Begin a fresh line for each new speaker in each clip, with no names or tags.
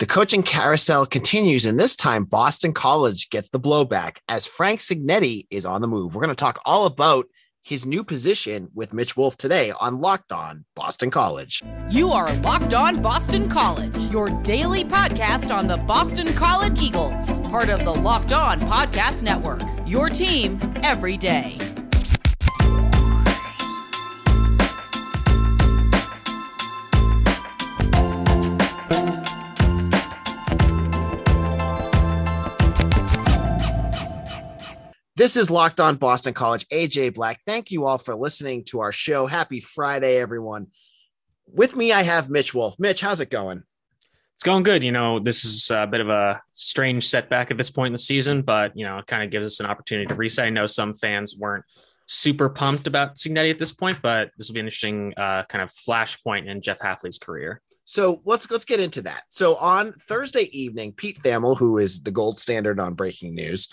The coaching carousel continues, and this time Boston College gets the blowback as Frank Cignetti is on the move. We're going to talk all about his new position with Mitch Wolfe today on Locked On Boston College.
You are Locked On Boston College, your daily podcast on the Boston College Eagles, part of the Locked On Podcast Network. Your team every day.
This is Locked On Boston College. AJ Black. Thank you all for listening to our show. Happy Friday, everyone. With me, I have Mitch Wolfe. Mitch, how's it going?
It's going good. You know, this is a bit of a strange setback at this point in the season, but you know, it kind of gives us an opportunity to reset. I know some fans weren't super pumped about Cignetti at this point, but this will be an interesting uh, kind of flashpoint in Jeff Hafley's career.
So let's let's get into that. So on Thursday evening, Pete Thamel, who is the gold standard on breaking news,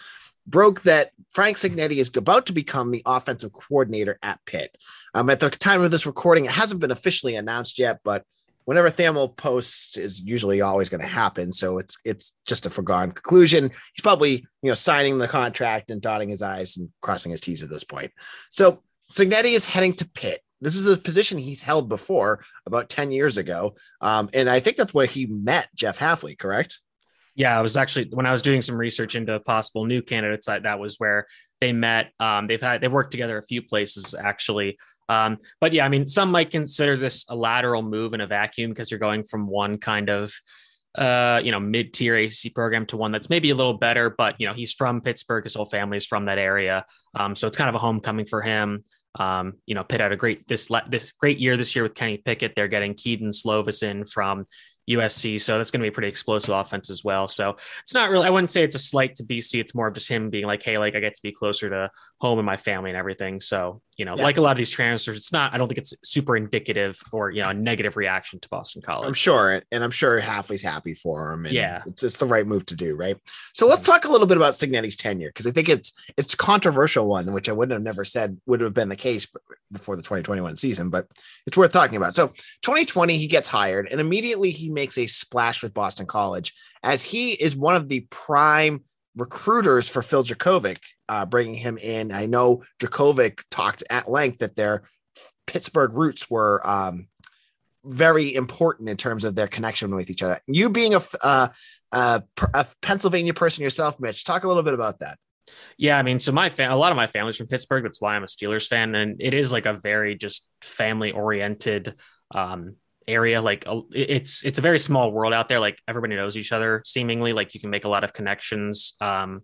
broke that Frank Cignetti is about to become the offensive coordinator at Pitt. Um, at the time of this recording, it hasn't been officially announced yet, but whenever Thamel posts is usually always going to happen. So it's it's just a foregone conclusion. He's probably you know signing the contract and dotting his I's and crossing his T's at this point. So Cignetti is heading to Pitt. This is a position he's held before about 10 years ago. Um, and I think that's where he met Jeff Hafley, correct?
Yeah, I was actually when I was doing some research into possible new candidates, that, that was where they met. Um, they've had they've worked together a few places actually. Um, but yeah, I mean, some might consider this a lateral move in a vacuum because you're going from one kind of uh, you know, mid-tier AC program to one that's maybe a little better, but you know, he's from Pittsburgh, his whole family is from that area. Um, so it's kind of a homecoming for him. Um, you know, Pitt had a great this this great year this year with Kenny Pickett. They're getting Kedon Slovis in from USC. So that's going to be a pretty explosive offense as well. So it's not really, I wouldn't say it's a slight to BC. It's more of just him being like, hey, like I get to be closer to home and my family and everything. So, you know, yeah. like a lot of these transfers, it's not, I don't think it's super indicative or, you know, a negative reaction to Boston College.
I'm sure. And I'm sure Hafley's happy for him.
And yeah.
It's, it's the right move to do. Right. So let's talk a little bit about Cignetti's tenure because I think it's, it's controversial one, which I wouldn't have never said would have been the case before the 2021 season, but it's worth talking about. So 2020, he gets hired and immediately he makes a splash with Boston College as he is one of the prime recruiters for Phil Jurkovec, uh, bringing him in. I know Jurkovec talked at length that their Pittsburgh roots were um, very important in terms of their connection with each other. You being a, uh, a, a Pennsylvania person yourself, Mitch, talk a little bit about that.
Yeah, I mean, so my a lot of my family's from Pittsburgh. That's why I'm a Steelers fan, and it is like a very just family oriented um, area. Like it's it's a very small world out there. Like everybody knows each other. Seemingly, like you can make a lot of connections. Um,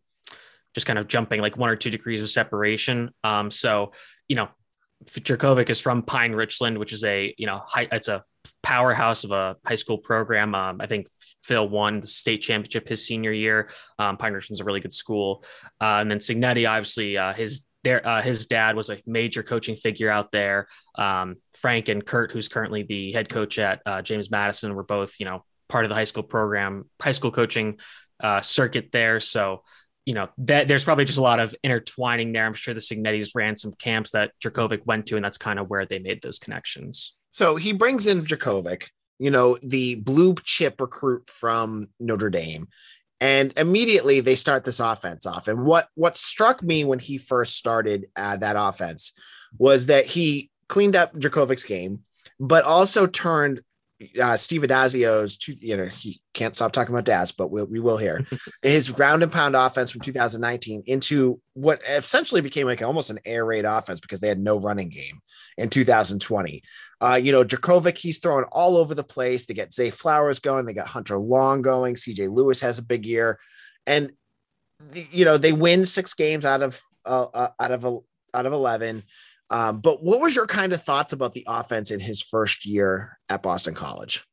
just kind of jumping like one or two degrees of separation. Um, so you know, Jurkovec is from Pine Richland, which is a you know high, it's a powerhouse of a high school program. Um, I think Phil won the state championship his senior year. Um, Pine Richland's a really good school. Uh, and then Cignetti obviously, uh, his there, uh, his dad was a major coaching figure out there. Um, Frank and Curt, who's currently the head coach at uh, James Madison, were both, you know, part of the high school program, high school coaching uh, circuit there. So, you know, that there's probably just a lot of intertwining there. I'm sure the Cignettis ran some camps that Jurkovec went to, and that's kind of where they made those connections.
So he brings in Jurkovec, you know, the blue chip recruit from Notre Dame. And immediately they start this offense off. And what what struck me when he first started uh, that offense was that he cleaned up Jurkovec's game, but also turned uh, Steve Addazio's, two, you know, he can't stop talking about Daz, but we'll, we will hear his ground and pound offense from 2019 into what essentially became like almost an air raid offense because they had no running game in 2020. Uh, you know, Jurkovec, he's throwing all over the place. They get Zay Flowers going. They got Hunter Long going. CJ Lewis has a big year. And, you know, they win six games out of, uh, uh, out of, out of 11. Um, but what was your kind of thoughts about the offense in his first year at Boston College?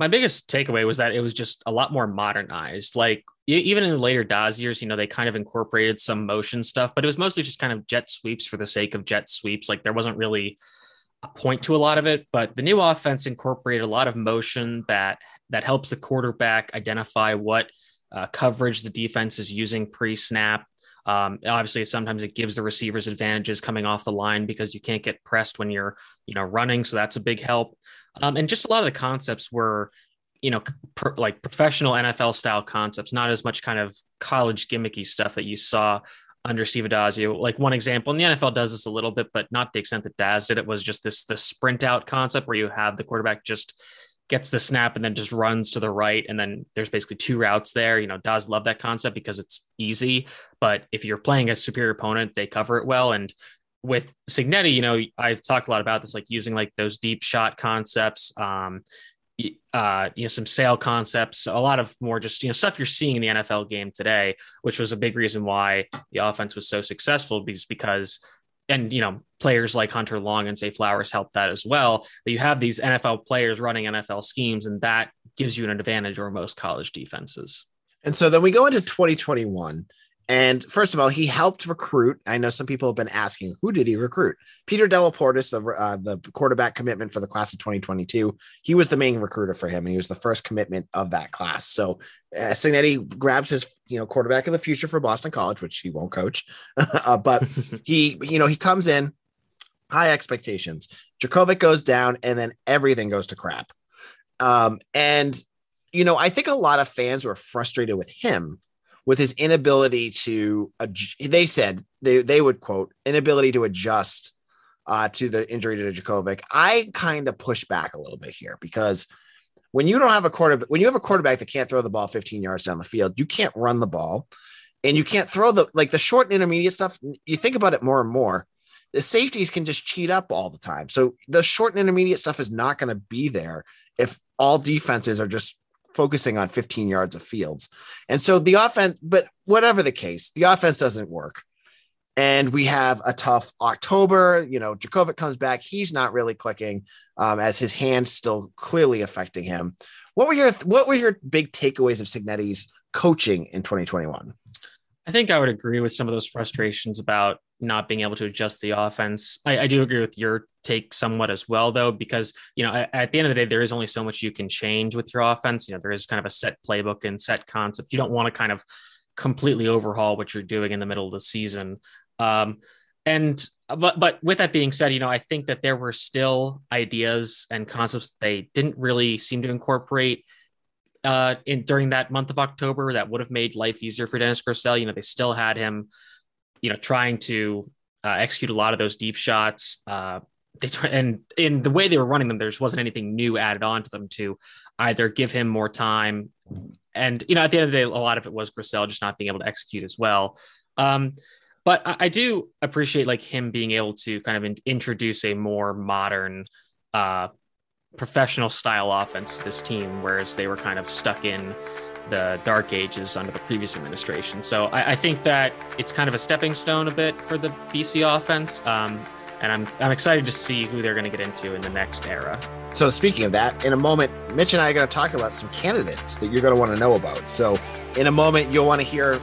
My biggest takeaway was that it was just a lot more modernized. Like even in the later Daz years, you know, they kind of incorporated some motion stuff, but it was mostly just kind of jet sweeps for the sake of jet sweeps. Like there wasn't really a point to a lot of it, but the new offense incorporated a lot of motion that that helps the quarterback identify what uh, coverage the defense is using pre-snap. Um, obviously, sometimes it gives the receivers advantages coming off the line because you can't get pressed when you're, you know, running. So that's a big help. Um, and just a lot of the concepts were you know, like professional NFL style concepts, not as much kind of college gimmicky stuff that you saw under Steve Addazio. Like one example, and the NFL does this a little bit, but not the extent that Daz did it, was just this the sprint out concept where you have the quarterback just gets the snap and then just runs to the right. And then there's basically two routes there. You know, Daz love that concept because it's easy. But if you're playing a superior opponent, they cover it well. And with Cignetti, you know, I've talked a lot about this, like using like those deep shot concepts, um, uh, you know, some sail concepts, a lot of more just, you know, stuff you're seeing in the NFL game today, which was a big reason why the offense was so successful because, because and you know players like Hunter Long and Zay Flowers help that as well. But you have these NFL players running NFL schemes, and that gives you an advantage over most college defenses.
And so then we go into 2021, and first of all, he helped recruit. I know some people have been asking, who did he recruit? Peter Delaportas, the, uh, the quarterback commitment for the class of 2022. He was the main recruiter for him. and He was the first commitment of that class. So uh, Cignetti grabs his, you know, quarterback of the future for Boston College, which he won't coach, uh, but he, you know, he comes in high expectations. Jurkovec goes down, and then everything goes to crap. Um, and you know, I think a lot of fans were frustrated with him with his inability to they said they, they would quote inability to adjust uh, to the injury to Jurkovec. I kind of push back a little bit here because when you don't have a quarterback, when you have a quarterback that can't throw the ball 15 yards down the field, you can't run the ball and you can't throw the like the short and intermediate stuff. You think about it more and more. The safeties can just cheat up all the time. So the short and intermediate stuff is not going to be there if all defenses are just focusing on 15 yards of fields. And so the offense, but whatever the case, the offense doesn't work. And we have a tough October. You know, Jurkovec comes back. He's not really clicking um, as his hand's still clearly affecting him. What were your what were your big takeaways of Cignetti's coaching in 2021?
I think I would agree with some of those frustrations about not being able to adjust the offense. I, I, do agree with your take somewhat as well, though, because you know at, at, the end of the day, there is only so much you can change with your offense. You know, there is kind of a set playbook and set concept. You don't want to kind of completely overhaul what you're doing in the middle of the season. Um, and but but with that being said, you know, I think that there were still ideas and concepts they didn't really seem to incorporate uh, in during that month of October that would have made life easier for Dennis Grosel. You know, they still had him, you know, trying to uh, execute a lot of those deep shots. Uh, they and in the way they were running them, there just wasn't anything new added on to them to either give him more time. And you know, at the end of the day, a lot of it was Grosel just not being able to execute as well. Um, but I, I, do appreciate like him being able to kind of in, introduce a more modern uh, professional style offense to this team, whereas they were kind of stuck in the dark ages under the previous administration. So I, I think that it's kind of a stepping stone a bit for the BC offense. Um, and I'm, I'm excited to see who they're going to get into in the next era.
So speaking of that, in a moment, Mitch and I are going to talk about some candidates that you're going to want to know about. So in a moment, you'll want to hear.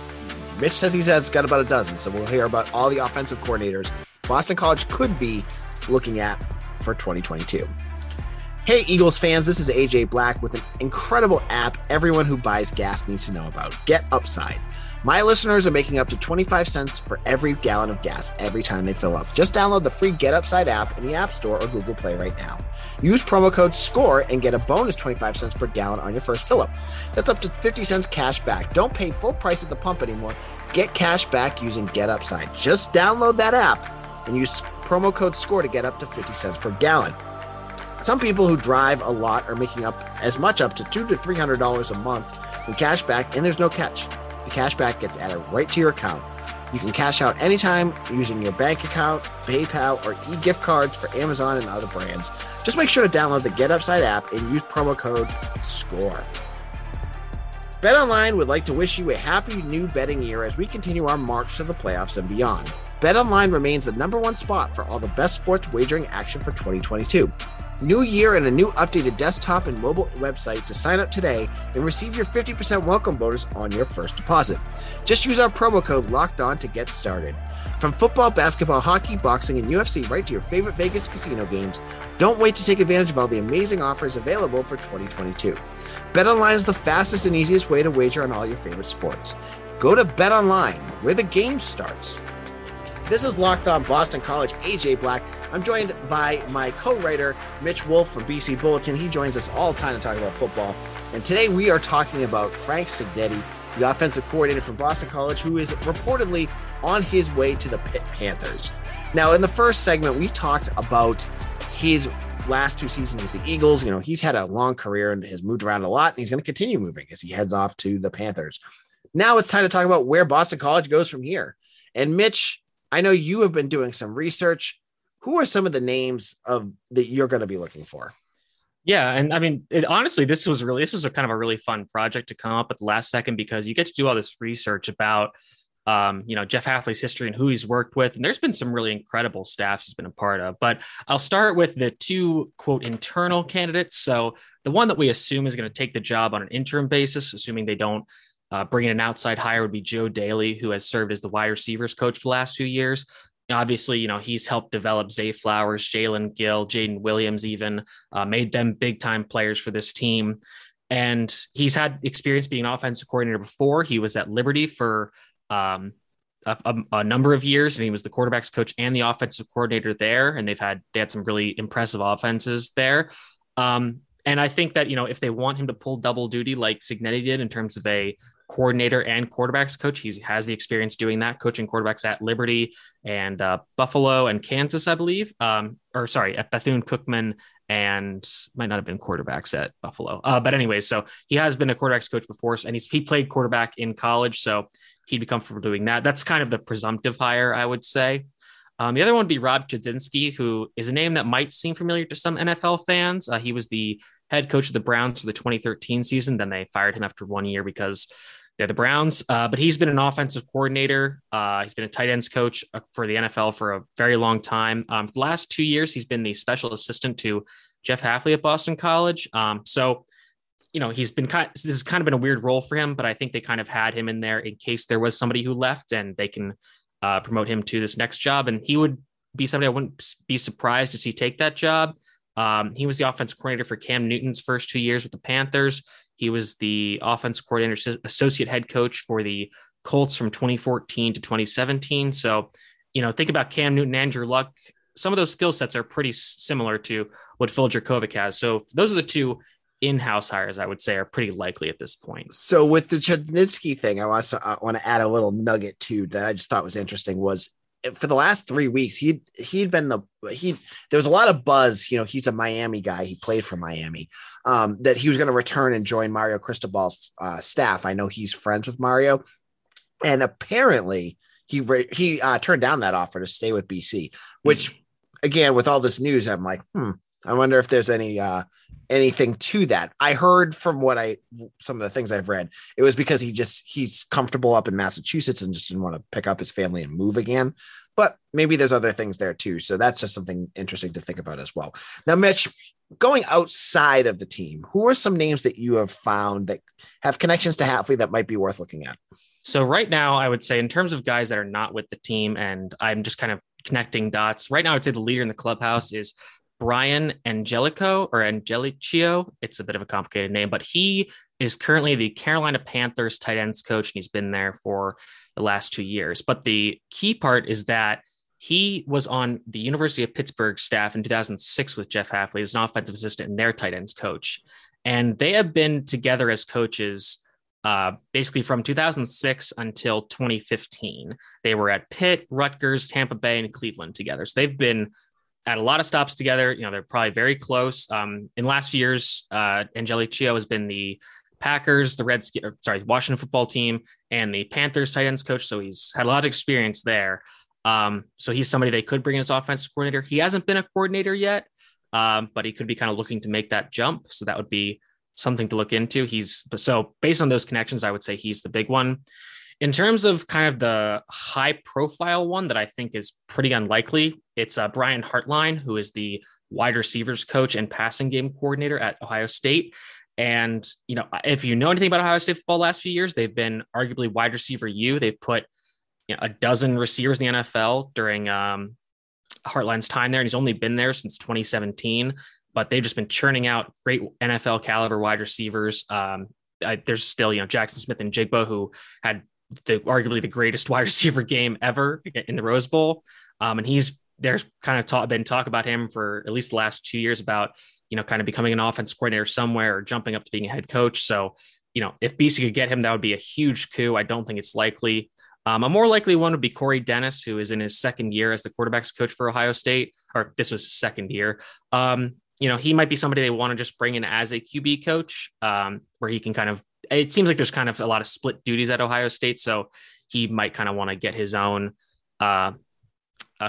Mitch says he has got about a dozen, so we'll hear about all the offensive coordinators Boston College could be looking at for 2022. Hey, Eagles fans, this is AJ Black with an incredible app everyone who buys gas needs to know about Get Upside. My listeners are making up to 25 cents for every gallon of gas every time they fill up. Just download the free Get Upside app in the App Store or Google Play right now. Use promo code SCORE and get a bonus 25 cents per gallon on your first fill up. That's up to 50 cents cash back. Don't pay full price at the pump anymore. Get cash back using Get Upside. Just download that app and use promo code SCORE to get up to 50 cents per gallon. Some people who drive a lot are making up as much up to two to three hundred dollars a month in cash back, and there's no catch. The cash back gets added right to your account. You can cash out anytime using your bank account, PayPal, or e-gift cards for Amazon and other brands. Just make sure to download the Get Upside app and use promo code SCORE. BetOnline would like to wish you a happy new betting year as we continue our march to the playoffs and beyond. BetOnline remains the number one spot for all the best sports wagering action for 2022. New year and a new updated desktop and mobile website to sign up today and receive your 50% welcome bonus on your first deposit. Just use our promo code locked on to get started. From football, basketball, hockey, boxing, and UFC right to your favorite Vegas casino games, don't wait to take advantage of all the amazing offers available for 2022. BetOnline is the fastest and easiest way to wager on all your favorite sports. Go to BetOnline, where the game starts. This is Locked On Boston College, AJ Black. I'm joined by my co writer, Mitch Wolfe from BC Bulletin. He joins us all the time to talk about football. And today we are talking about Frank Cignetti, the offensive coordinator from Boston College, who is reportedly on his way to the Pitt Panthers. Now, in the first segment, we talked about his last two seasons with the Eagles. You know, he's had a long career and has moved around a lot, and he's going to continue moving as he heads off to the Panthers. Now it's time to talk about where Boston College goes from here. And Mitch, I know you have been doing some research. Who are some of the names of that you're going to be looking for?
Yeah, and I mean, it, honestly, this was really this was a kind of a really fun project to come up at the last second because you get to do all this research about um, you know, Jeff Hafley's history and who he's worked with. And there's been some really incredible staffs he's been a part of. But I'll start with the two quote internal candidates. So the one that we assume is going to take the job on an interim basis, assuming they don't uh, bring in an outside hire, would be Joe Daly, who has served as the wide receivers coach for the last few years. Obviously, you know, he's helped develop Zay Flowers, Jaelen Gill, Jaden Williams, even uh, made them big time players for this team. And he's had experience being an offensive coordinator before. He was at Liberty for um, a, a, a, number of years, and he was the quarterbacks coach and the offensive coordinator there. And they've had they had some really impressive offenses there. Um, and I think that you know if they want him to pull double duty like Cignetti did in terms of a coordinator and quarterbacks coach, he has the experience doing that, coaching quarterbacks at Liberty and uh, Buffalo and Kansas, I believe. Um, or sorry, at Bethune Cookman and might not have been quarterbacks at Buffalo. Uh, but anyway, so he has been a quarterbacks coach before, and he's he played quarterback in college, so he'd be comfortable doing that. That's kind of the presumptive hire, I would say. Um, the other one would be Rob Chudzinski, who is a name that might seem familiar to some NFL fans. Uh, he was the head coach of the Browns for the 2013 season. Then they fired him after one year because they're the Browns. Uh, but he's been an offensive coordinator. Uh, he's been a tight ends coach uh, for the NFL for a very long time. Um, the last two years, he's been the special assistant to Jeff Hafley at Boston College. Um, so you know, he's been kind. This has kind of been a weird role for him, but I think they kind of had him in there in case there was somebody who left, and they can uh, promote him to this next job. And he would be somebody I wouldn't be surprised to see take that job. Um, he was the offense coordinator for Cam Newton's first two years with the Panthers. He was the offense coordinator, associate head coach for the Colts from 2014 to 2017. So, you know, think about Cam Newton, Andrew Luck. Some of those skill sets are pretty similar to what Phil Jurkovec has. So, those are the two in-house hires, I would say, are pretty likely at this point.
So with the Chudzinski thing, I want to I want to add a little nugget too that I just thought was interesting was for the last three weeks he'd he'd been the he there was a lot of buzz you know he's a miami guy he played for miami um, that he was going to return and join mario cristobal's uh, staff i know he's friends with mario and apparently he he uh, turned down that offer to stay with bc which mm-hmm. again with all this news i'm like hmm I wonder if there's any uh anything to that. I heard from what I some of the things I've read, it was because he just he's comfortable up in Massachusetts and just didn't want to pick up his family and move again. But maybe there's other things there too. So that's just something interesting to think about as well. Now, Mitch, going outside of the team, who are some names that you have found that have connections to Hafley that might be worth looking at?
So right now, I would say in terms of guys that are not with the team, and I'm just kind of connecting dots. Right now, I'd say the leader in the clubhouse is Brian Angelico or Angelichio. It's a bit of a complicated name, but he is currently the Carolina Panthers tight ends coach, and he's been there for the last two years. But the key part is that he was on the University of Pittsburgh staff in 2006 with Jeff Hafley as an offensive assistant and their tight ends coach. And they have been together as coaches uh, basically from 2006 until 2015. They were at Pitt, Rutgers, Tampa Bay, and Cleveland together. So they've been at a lot of stops together. You know, they're probably very close. Um, in last years, uh, Angelichio has been the Packers, the Reds, sorry, Washington football team, and the Panthers tight ends coach. So he's had a lot of experience there. Um, so he's somebody they could bring in as offensive coordinator. He hasn't been a coordinator yet, um, but he could be kind of looking to make that jump. So that would be something to look into. He's so based on those connections, I would say he's the big one. In terms of kind of the high profile one that I think is pretty unlikely, it's uh, Brian Hartline, who is the wide receivers coach and passing game coordinator at Ohio State. And, you know, if you know anything about Ohio State football last few years, they've been arguably wide receiver U. They've put you know, a dozen receivers in the NFL during um, Hartline's time there. And he's only been there since 2017, but they've just been churning out great NFL caliber wide receivers. Um, I, there's still, you know, Jackson Smith-Njigba, who had the arguably the greatest wide receiver game ever in the Rose Bowl. Um, and he's there's kind of talk, been talk about him for at least the last two years about you know kind of becoming an offense coordinator somewhere or jumping up to being a head coach. So you know if BC could get him, that would be a huge coup. I don't think it's likely. Um, a more likely one would be Corey Dennis, who is in his second year as the quarterbacks coach for Ohio State, or this was second year. Um, you know, he might be somebody they want to just bring in as a QB coach, um, where he can kind of. It seems like there's kind of a lot of split duties at Ohio State, so he might kind of want to get his own uh,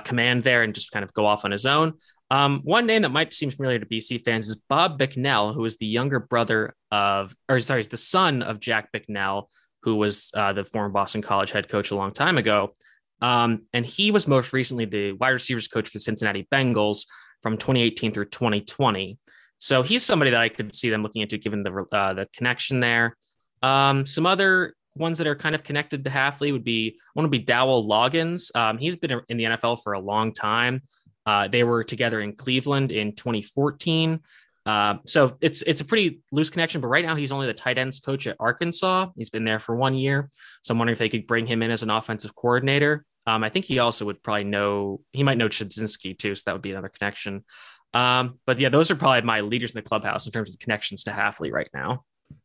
command there and just kind of go off on his own. Um, one name that might seem familiar to BC fans is Bob Bicknell, who is the younger brother of, or sorry, is the son of Jack Bicknell, who was uh, the former Boston College head coach a long time ago. Um, and he was most recently the wide receivers coach for the Cincinnati Bengals from 2018 through 2020. So he's somebody that I could see them looking into, given the uh, the connection there. Um, some other ones that are kind of connected to Hafley would be one would be Dowell Loggins. Um, he's been in the NFL for a long time. Uh, they were together in Cleveland in 2014. Uh, so it's it's a pretty loose connection, but right now he's only the tight ends coach at Arkansas. He's been there for one year, so I'm wondering if they could bring him in as an offensive coordinator. Um, I think he also would probably know he might know Chudzinski too, so that would be another connection. Um, but yeah, those are probably my leaders in the clubhouse in terms of connections to Hafley right now.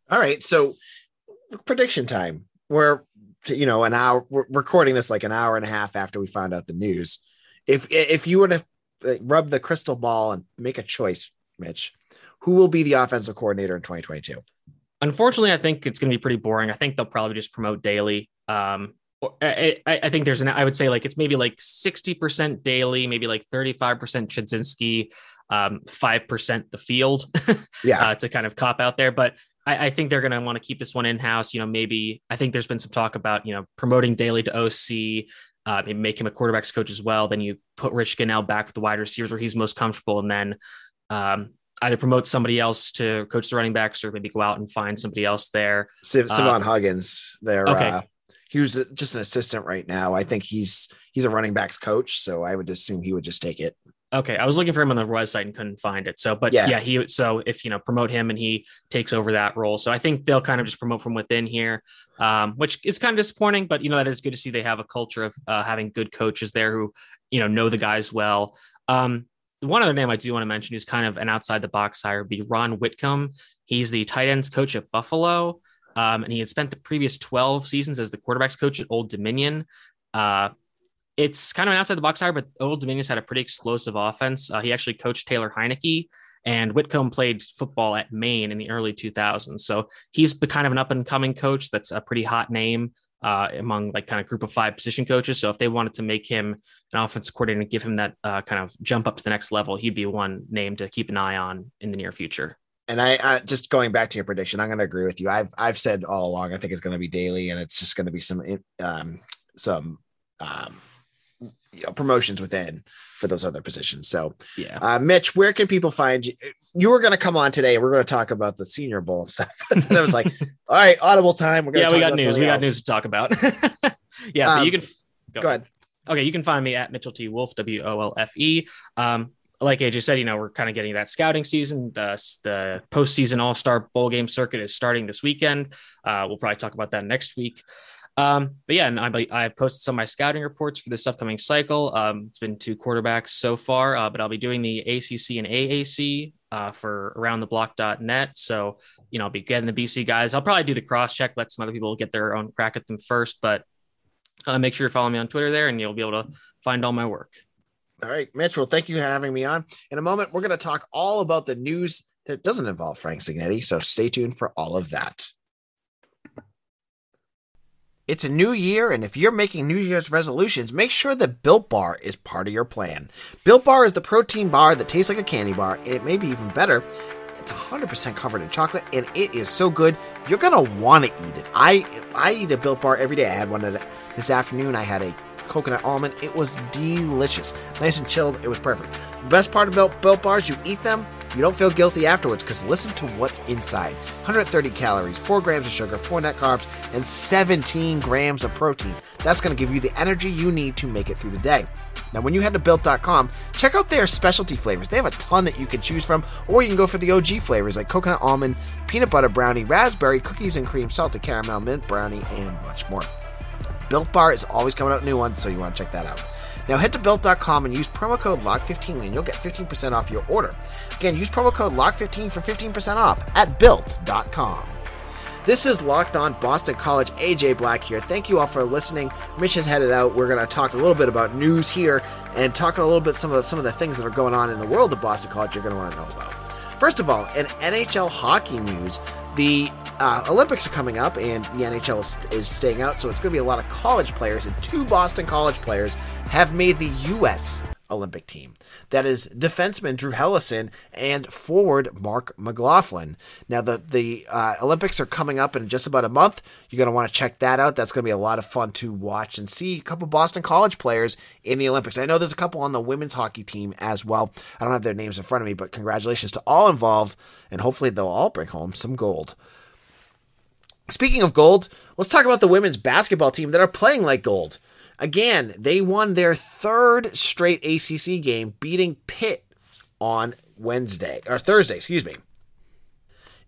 All right, so prediction time. We're you know an hour. We're recording this like an hour and a half after we found out the news. If if you were to rub the crystal ball and make a choice, Mitch, who will be the offensive coordinator in 2022?
Unfortunately, I think it's going to be pretty boring. I think they'll probably just promote Daly. Um, I, I, think there's an I would say like it's maybe like 60% Daly, maybe like 35% Chudzinski, um, 5% the field.
yeah.
uh, to kind of cop out there. But I, I think they're gonna want to keep this one in-house. You know, maybe I think there's been some talk about, you know, promoting Daly to OC, uh, maybe make him a quarterbacks coach as well. Then you put Rich Gunnell back with the wide receivers where he's most comfortable, and then um, either promote somebody else to coach the running backs or maybe go out and find somebody else there.
Savon uh, Huggins there. Okay. Uh, he was just an assistant right now. I think he's he's a running backs coach, so I would assume he would just take it.
Okay, I was looking for him on the website and couldn't find it. So, but yeah. yeah, he so if you know promote him and he takes over that role, so I think they'll kind of just promote from within here, um, which is kind of disappointing. But you know that is good to see they have a culture of uh, having good coaches there who you know know the guys well. Um, one other name I do want to mention is kind of an outside the box hire would be Ron Whitcomb. He's the tight ends coach at Buffalo. Um, and he had spent the previous 12 seasons as the quarterbacks coach at Old Dominion. Uh, it's kind of an outside the box hire, but Old Dominion's had a pretty explosive offense. Uh, he actually coached Taylor Heinicke, and Whitcomb played football at Maine in the early 2000s. So he's kind of an up and coming coach that's a pretty hot name uh, among like kind of group of five position coaches. So if they wanted to make him an offensive coordinator and give him that uh, kind of jump up to the next level, he'd be one name to keep an eye on in the near future
and I, I, just going back to your prediction, I'm going to agree with you. I've I've said all along I think it's going to be Daly, and it's just going to be some um, some um, you know promotions within for those other positions. So
yeah,
uh, Mitch, where can people find you? You were going to come on today. We're going to talk about the Senior Bowl and stuff. and I was like, all right, audible time.
We're yeah, we got news. We got news to talk about. yeah, um, you can
go, go ahead.
Okay, you can find me at Mitchell T Wolf W O L F E. Um, like AJ said, you know, we're kind of getting that scouting season. The, the postseason All Star Bowl game circuit is starting this weekend. Uh, we'll probably talk about that next week. Um, but yeah, and I, I've posted some of my scouting reports for this upcoming cycle. Um, it's been two quarterbacks so far, uh, but I'll be doing the ACC and AAC uh, for aroundtheblock.net. So, you know, I'll be getting the BC guys. I'll probably do the cross check, let some other people get their own crack at them first, but uh, make sure you're following me on Twitter there and you'll be able to find all my work.
All right, Mitch. Well, thank you for having me on. In a moment, we're going to talk all about the news that doesn't involve Frank Cignetti. So stay tuned for all of that. It's a new year, and if you're making New Year's resolutions, make sure that Built Bar is part of your plan. Built Bar is the protein bar that tastes like a candy bar, and it may be even better. It's 100% covered in chocolate, and it is so good you're gonna want to eat it. I I eat a Built Bar every day. I had one this afternoon. I had a coconut almond. It was delicious. Nice and chilled. It was perfect. The best part about Built Bars, you eat them, you don't feel guilty afterwards because listen to what's inside 130 calories, 4 grams of sugar, 4 net carbs, and 17 grams of protein. That's going to give you the energy you need to make it through the day. Now, when you head to built.com, check out their specialty flavors. They have a ton that you can choose from, or you can go for the OG flavors like coconut almond, peanut butter brownie, raspberry, cookies and cream, salted caramel, mint brownie, and much more. Built Bar is always coming out new ones, so you want to check that out. Now head to built.com and use promo code LOCK15 and you'll get 15% off your order. Again, use promo code LOCK15 for 15% off at built.com. This is Locked On Boston College. AJ Black here. Thank you all for listening. Mitch has headed out. We're going to talk a little bit about news here and talk a little bit some of some of the things that are going on in the world of Boston College you're going to want to know about. First of all, in NHL hockey news, the uh, Olympics are coming up and the NHL is, is staying out, so it's going to be a lot of college players, and two Boston college players have made the U.S. Olympic team. That is defenseman Drew Helleson and forward Marc McLaughlin. Now the the uh, Olympics are coming up in just about a month. You're going to want to check that out. That's going to be a lot of fun to watch and see a couple Boston College players in the Olympics. I know there's a couple on the women's hockey team as well. I don't have their names in front of me, but congratulations to all involved, and hopefully they'll all bring home some gold. Speaking of gold, let's talk about the women's basketball team that are playing like gold. Again, they won their third straight ACC game, beating Pitt on Wednesday or Thursday, excuse me.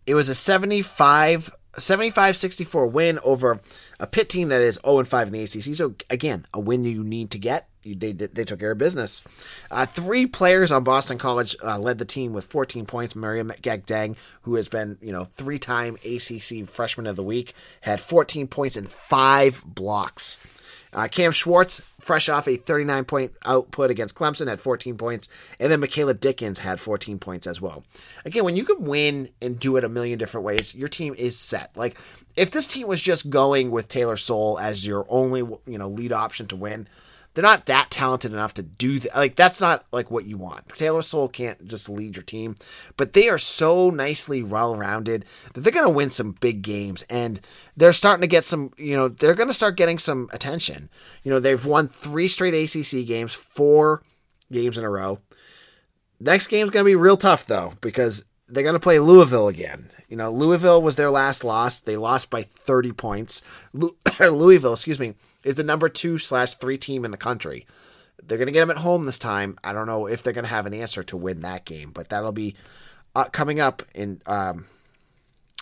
It was a 75 75 64 win over a Pitt team that is 0 5 in the ACC. So, again, a win you need to get. They, they took care of business. Uh, three players on Boston College uh, led the team with 14 points. Miriam Gakdeng, who has been, you know, three-time ACC Freshman of the Week, had 14 points and five blocks. Uh, Cam Swartz, fresh off a 39 point output against Clemson, had 14 points. And then Makayla Dickens had 14 points as well. Again, when you can win and do it a million different ways, your team is set. Like, if this team was just going with Taylor Soule as your only, you know, lead option to win, they're not that talented enough to do that. Like that's not like what you want. Taylor Soule can't just lead your team, but they are so nicely well rounded that they're going to win some big games, and they're starting to get some. You know, they're going to start getting some attention. You know, they've won three straight ACC games, four games in a row. Next game's going to be real tough though because they're going to play Louisville again. You know, Louisville was their last loss. They lost by 30 points. Louisville, excuse me, is the number two slash three team in the country. They're going to get them at home this time. I don't know if they're going to have an answer to win that game, but that'll be uh, coming up in. Um,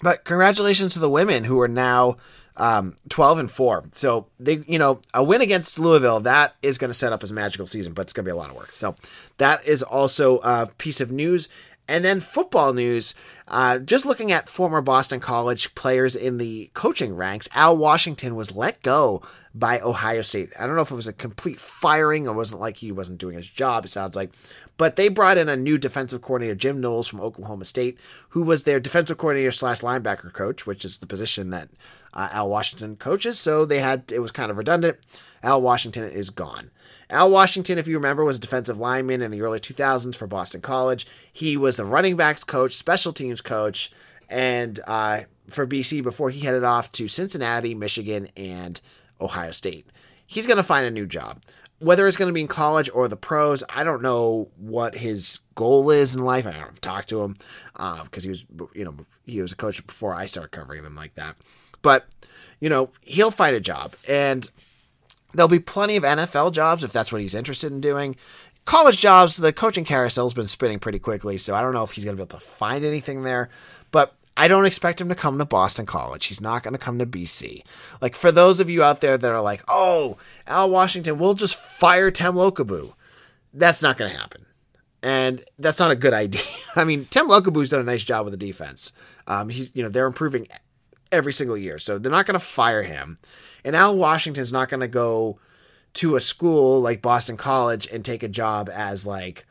but congratulations to the women who are now um, 12 and 4. So they, you know, a win against Louisville, that is going to set up as a magical season, but it's going to be a lot of work. So that is also a piece of news. And then football news, uh, just looking at former Boston College players in the coaching ranks, Al Washington was let go by Ohio State. I don't know if it was a complete firing or wasn't like he wasn't doing his job, it sounds like. But they brought in a new defensive coordinator, Jim Knowles from Oklahoma State, who was their defensive coordinator slash linebacker coach, which is the position that uh, Al Washington coaches. So they had, it was kind of redundant. Al Washington is gone. Al Washington, if you remember, was a defensive lineman in the early 2000s for Boston College. He was the running backs coach, special teams coach, and uh, for BC before he headed off to Cincinnati, Michigan, and Ohio State. He's going to find a new job. Whether it's going to be in college or the pros, I don't know what his goal is in life. I don't talk to him because uh, he was, you know, he was a coach before I started covering him like that. But you know, he'll find a job, and There'll be plenty of NFL jobs if that's what he's interested in doing. College jobs, the coaching carousel's been spinning pretty quickly, so I don't know if he's going to be able to find anything there. But I don't expect him to come to Boston College. He's not going to come to BC. Like, for those of you out there that are like, oh, Al Washington, we'll just fire Tem Lukabu. That's not going to happen. And that's not a good idea. I mean, Tem Lukabu's done a nice job with the defense. Um, he's, you know, they're improving every single year. So they're not going to fire him. And Al Washington's not going to go to a school like Boston College and take a job as like,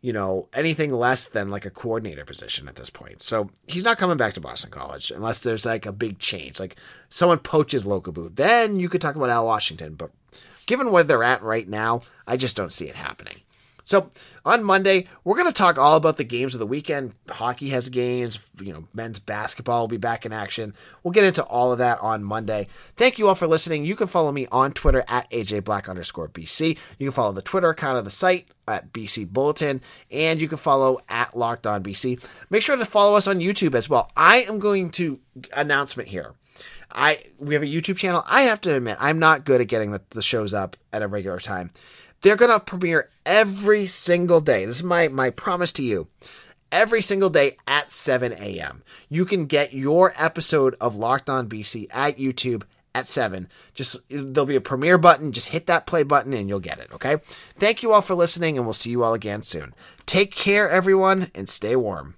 you know, anything less than like a coordinator position at this point. So he's not coming back to Boston College unless there's like a big change. Like someone poaches Lukabu. Then you could talk about Al Washington. But given where they're at right now, I just don't see it happening. So on Monday, we're going to talk all about the games of the weekend. Hockey has games, you know, men's basketball will be back in action. We'll get into all of that on Monday. Thank you all for listening. You can follow me on Twitter at AJBlack underscore BC. You can follow the Twitter account of the site at BC Bulletin, and you can follow at Locked On BC. Make sure to follow us on YouTube as well. I am going to announcement here. I we have a YouTube channel. I have to admit, I'm not good at getting the, the shows up at a regular time. They're going to premiere every single day. This is my, my promise to you. Every single day at 7 a.m. You can get your episode of Locked On BC at YouTube at 7. Just there'll be a premiere button. Just hit that play button and you'll get it. Okay. Thank you all for listening, and we'll see you all again soon. Take care, everyone, and stay warm.